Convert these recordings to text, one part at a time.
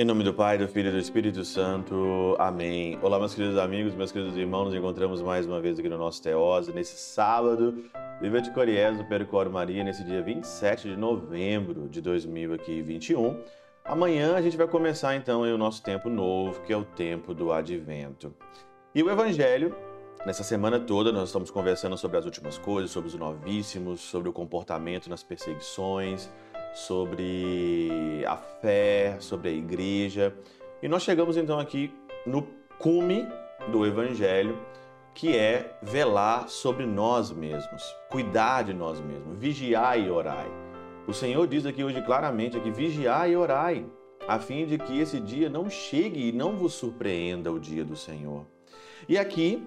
Em nome do Pai, do Filho e do Espírito Santo. Amém. Olá, meus queridos amigos, meus queridos irmãos. Nos encontramos mais uma vez aqui no nosso Teose, nesse sábado, Viva de Coriés do Percoro Maria, nesse dia 27 de novembro de 2021. Amanhã a gente vai começar então o nosso tempo novo, que é o tempo do Advento. E o Evangelho, nessa semana toda, nós estamos conversando sobre as últimas coisas, sobre os novíssimos, sobre o comportamento nas perseguições, sobre a fé, sobre a igreja. E nós chegamos então aqui no cume do Evangelho, que é velar sobre nós mesmos, cuidar de nós mesmos, vigiar e orar. O Senhor diz aqui hoje claramente aqui, vigiai e orai, a fim de que esse dia não chegue e não vos surpreenda o dia do Senhor. E aqui,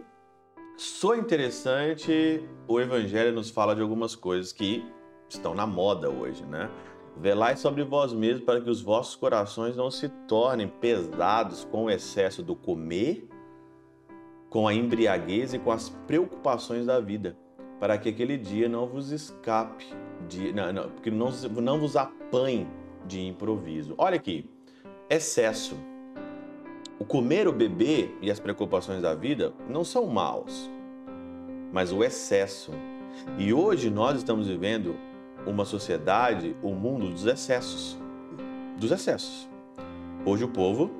só interessante, o Evangelho nos fala de algumas coisas que estão na moda hoje, né? Velai sobre vós mesmos para que os vossos corações não se tornem pesados com o excesso do comer, com a embriaguez e com as preocupações da vida, para que aquele dia não vos escape de, não, não, não, não vos apanhe de improviso. Olha aqui, excesso. O comer, o beber e as preocupações da vida não são maus, mas o excesso. E hoje nós estamos vivendo uma sociedade, o um mundo dos excessos. Dos excessos. Hoje o povo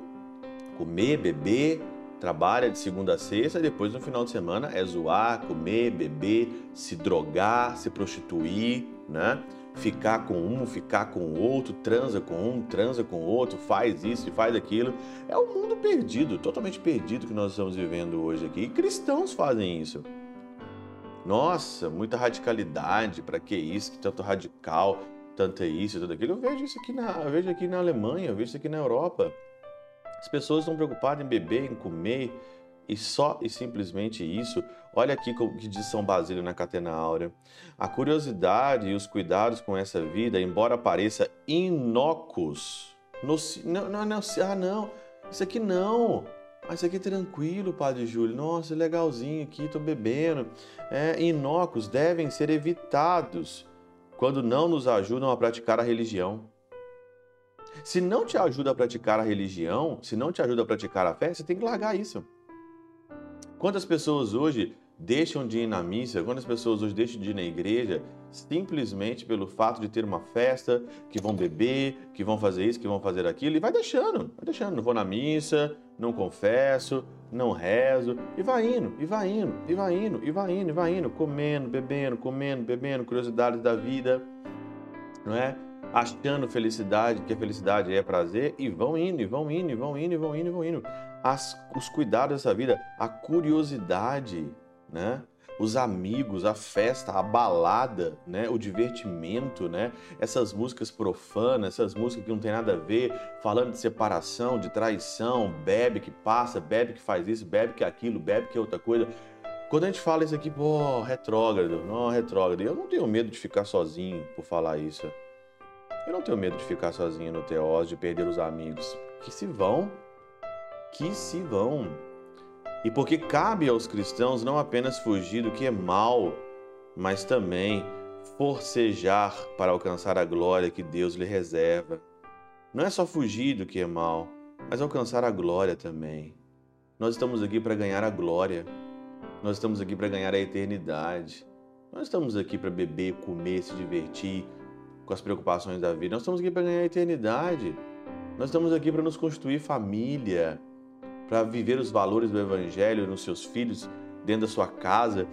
comer, beber, trabalha de segunda a sexta e depois no final de semana é zoar, comer, beber, se drogar, se prostituir, né? Ficar com um, ficar com o outro, transa com um, transa com o outro, faz isso e faz aquilo. É um mundo perdido, totalmente perdido que nós estamos vivendo hoje aqui. E cristãos fazem isso. Nossa, muita radicalidade, para que isso, que tanto radical, tanto é isso, tanto aquilo. Eu vejo isso aqui na, eu vejo aqui na Alemanha, eu vejo isso aqui na Europa. As pessoas estão preocupadas em beber, em comer, e só e simplesmente isso. Olha aqui o que diz São Basílio na Catena Áurea. A curiosidade e os cuidados com essa vida, embora pareça inócuos, não, não, não, ah não, isso aqui não. Mas isso aqui é tranquilo, Padre Júlio. Nossa, legalzinho aqui, tô bebendo. É, inócuos devem ser evitados quando não nos ajudam a praticar a religião. Se não te ajuda a praticar a religião, se não te ajuda a praticar a fé, você tem que largar isso. Quantas pessoas hoje deixam de ir na missa, quantas pessoas hoje deixam de ir na igreja simplesmente pelo fato de ter uma festa, que vão beber, que vão fazer isso, que vão fazer aquilo, e vai deixando, vai deixando. Não vou na missa, não confesso, não rezo, e vai indo, e vai indo, e vai indo, e vai indo, e vai indo, comendo, bebendo, comendo, bebendo, curiosidades da vida, não é? Achando felicidade, que a felicidade é prazer, e vão indo, e vão indo, e vão indo, e vão indo, e vão indo. As, os cuidados dessa vida, a curiosidade, né? os amigos, a festa, a balada, né, o divertimento, né, essas músicas profanas, essas músicas que não tem nada a ver, falando de separação, de traição, bebe que passa, bebe que faz isso, bebe que aquilo, bebe que é outra coisa. Quando a gente fala isso aqui, pô, retrógrado, não, retrógrado, eu não tenho medo de ficar sozinho por falar isso. Eu não tenho medo de ficar sozinho no teós, de perder os amigos. Que se vão, que se vão. E porque cabe aos cristãos não apenas fugir do que é mal, mas também forcejar para alcançar a glória que Deus lhe reserva. Não é só fugir do que é mal, mas alcançar a glória também. Nós estamos aqui para ganhar a glória. Nós estamos aqui para ganhar a eternidade. Nós estamos aqui para beber, comer, se divertir com as preocupações da vida. Nós estamos aqui para ganhar a eternidade. Nós estamos aqui para nos constituir família, para viver os valores do Evangelho nos seus filhos, dentro da sua casa,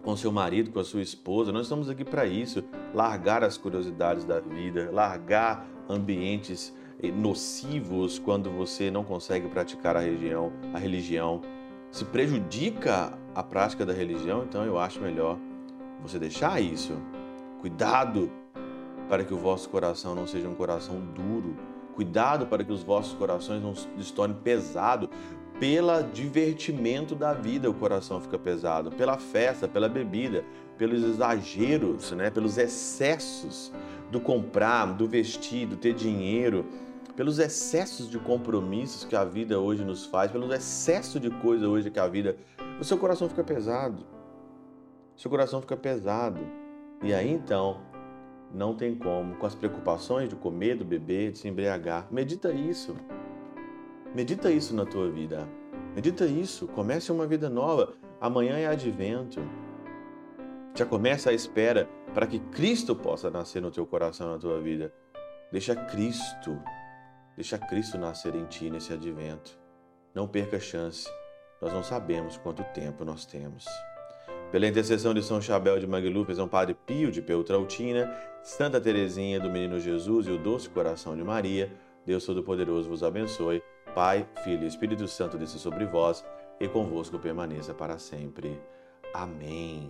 com seu marido, com a sua esposa. Nós estamos aqui para isso, largar as curiosidades da vida, largar ambientes nocivos quando você não consegue praticar a religião, a religião se prejudica a prática da religião, então eu acho melhor você deixar isso. Cuidado para que o vosso coração não seja um coração duro, Cuidado para que os vossos corações não se tornem pesados. Pelo divertimento da vida, o coração fica pesado. Pela festa, pela bebida, pelos exageros, né? pelos excessos do comprar, do vestir, do ter dinheiro, pelos excessos de compromissos que a vida hoje nos faz, pelos excessos de coisa hoje que a vida. O seu coração fica pesado. seu coração fica pesado. E aí então, não tem como, com as preocupações de comer, do beber, de se embriagar. Medita isso. Medita isso na tua vida. Medita isso. Comece uma vida nova. Amanhã é advento. Já começa a espera para que Cristo possa nascer no teu coração, na tua vida. Deixa Cristo, deixa Cristo nascer em ti nesse advento. Não perca a chance. Nós não sabemos quanto tempo nós temos. Pela intercessão de São Chabel de Magluf, São Padre Pio de Peltrautina, Santa Teresinha do Menino Jesus e o Doce Coração de Maria, Deus Todo-Poderoso vos abençoe. Pai, Filho e Espírito Santo desça sobre vós e convosco permaneça para sempre. Amém.